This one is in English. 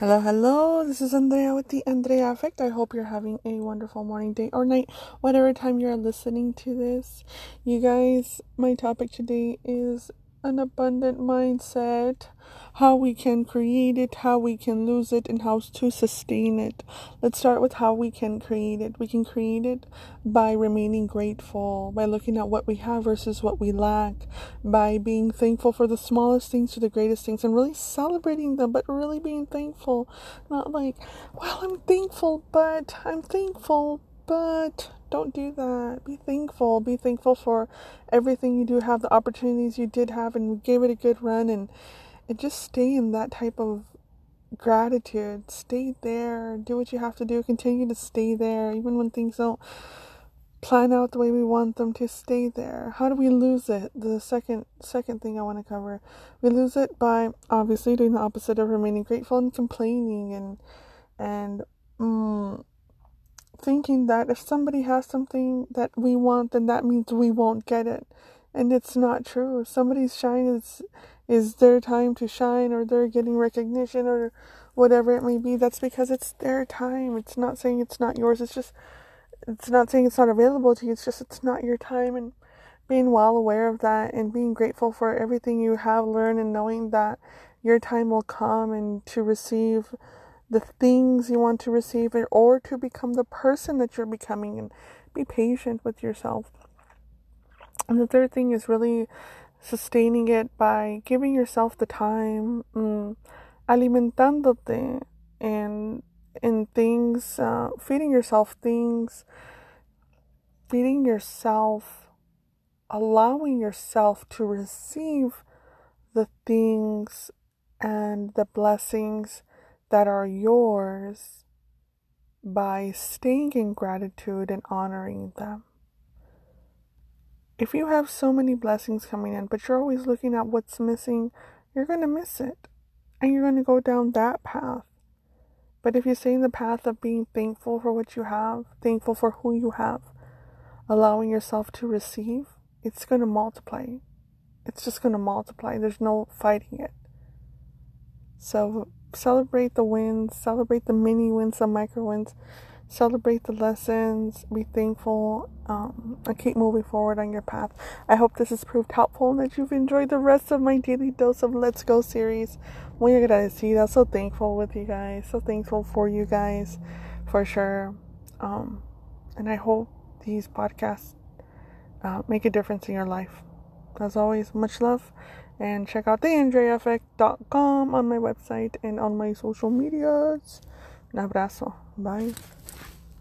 Hello, hello. This is Andrea with the Andrea Effect. I hope you're having a wonderful morning, day, or night, whatever time you're listening to this. You guys, my topic today is an abundant mindset, how we can create it, how we can lose it, and how to sustain it. Let's start with how we can create it. We can create it by remaining grateful, by looking at what we have versus what we lack, by being thankful for the smallest things to the greatest things, and really celebrating them, but really being thankful. Not like, well, I'm thankful, but I'm thankful, but don't do that. Be thankful. Be thankful for everything you do have, the opportunities you did have, and gave it a good run, and and just stay in that type of gratitude. Stay there. Do what you have to do. Continue to stay there, even when things don't plan out the way we want them to. Stay there. How do we lose it? The second second thing I want to cover. We lose it by obviously doing the opposite of remaining grateful and complaining and and. Mm, thinking that if somebody has something that we want, then that means we won't get it. And it's not true. If somebody's shine is is their time to shine or they're getting recognition or whatever it may be, that's because it's their time. It's not saying it's not yours. It's just it's not saying it's not available to you. It's just it's not your time and being well aware of that and being grateful for everything you have learned and knowing that your time will come and to receive the things you want to receive or to become the person that you're becoming and be patient with yourself. And the third thing is really sustaining it by giving yourself the time, mm, alimentándote and in things, uh, feeding yourself things, feeding yourself, allowing yourself to receive the things and the blessings that are yours by staying in gratitude and honoring them. If you have so many blessings coming in, but you're always looking at what's missing, you're going to miss it. And you're going to go down that path. But if you stay in the path of being thankful for what you have, thankful for who you have, allowing yourself to receive, it's going to multiply. It's just going to multiply. There's no fighting it. So celebrate the wins, celebrate the mini wins, the micro wins, celebrate the lessons, be thankful, um, and keep moving forward on your path. I hope this has proved helpful and that you've enjoyed the rest of my daily dose of Let's Go series. Muy agradecida, so thankful with you guys, so thankful for you guys, for sure. Um, and I hope these podcasts uh, make a difference in your life. As always, much love and check out theandreaeffect.com on my website and on my social medias. Un abrazo. Bye.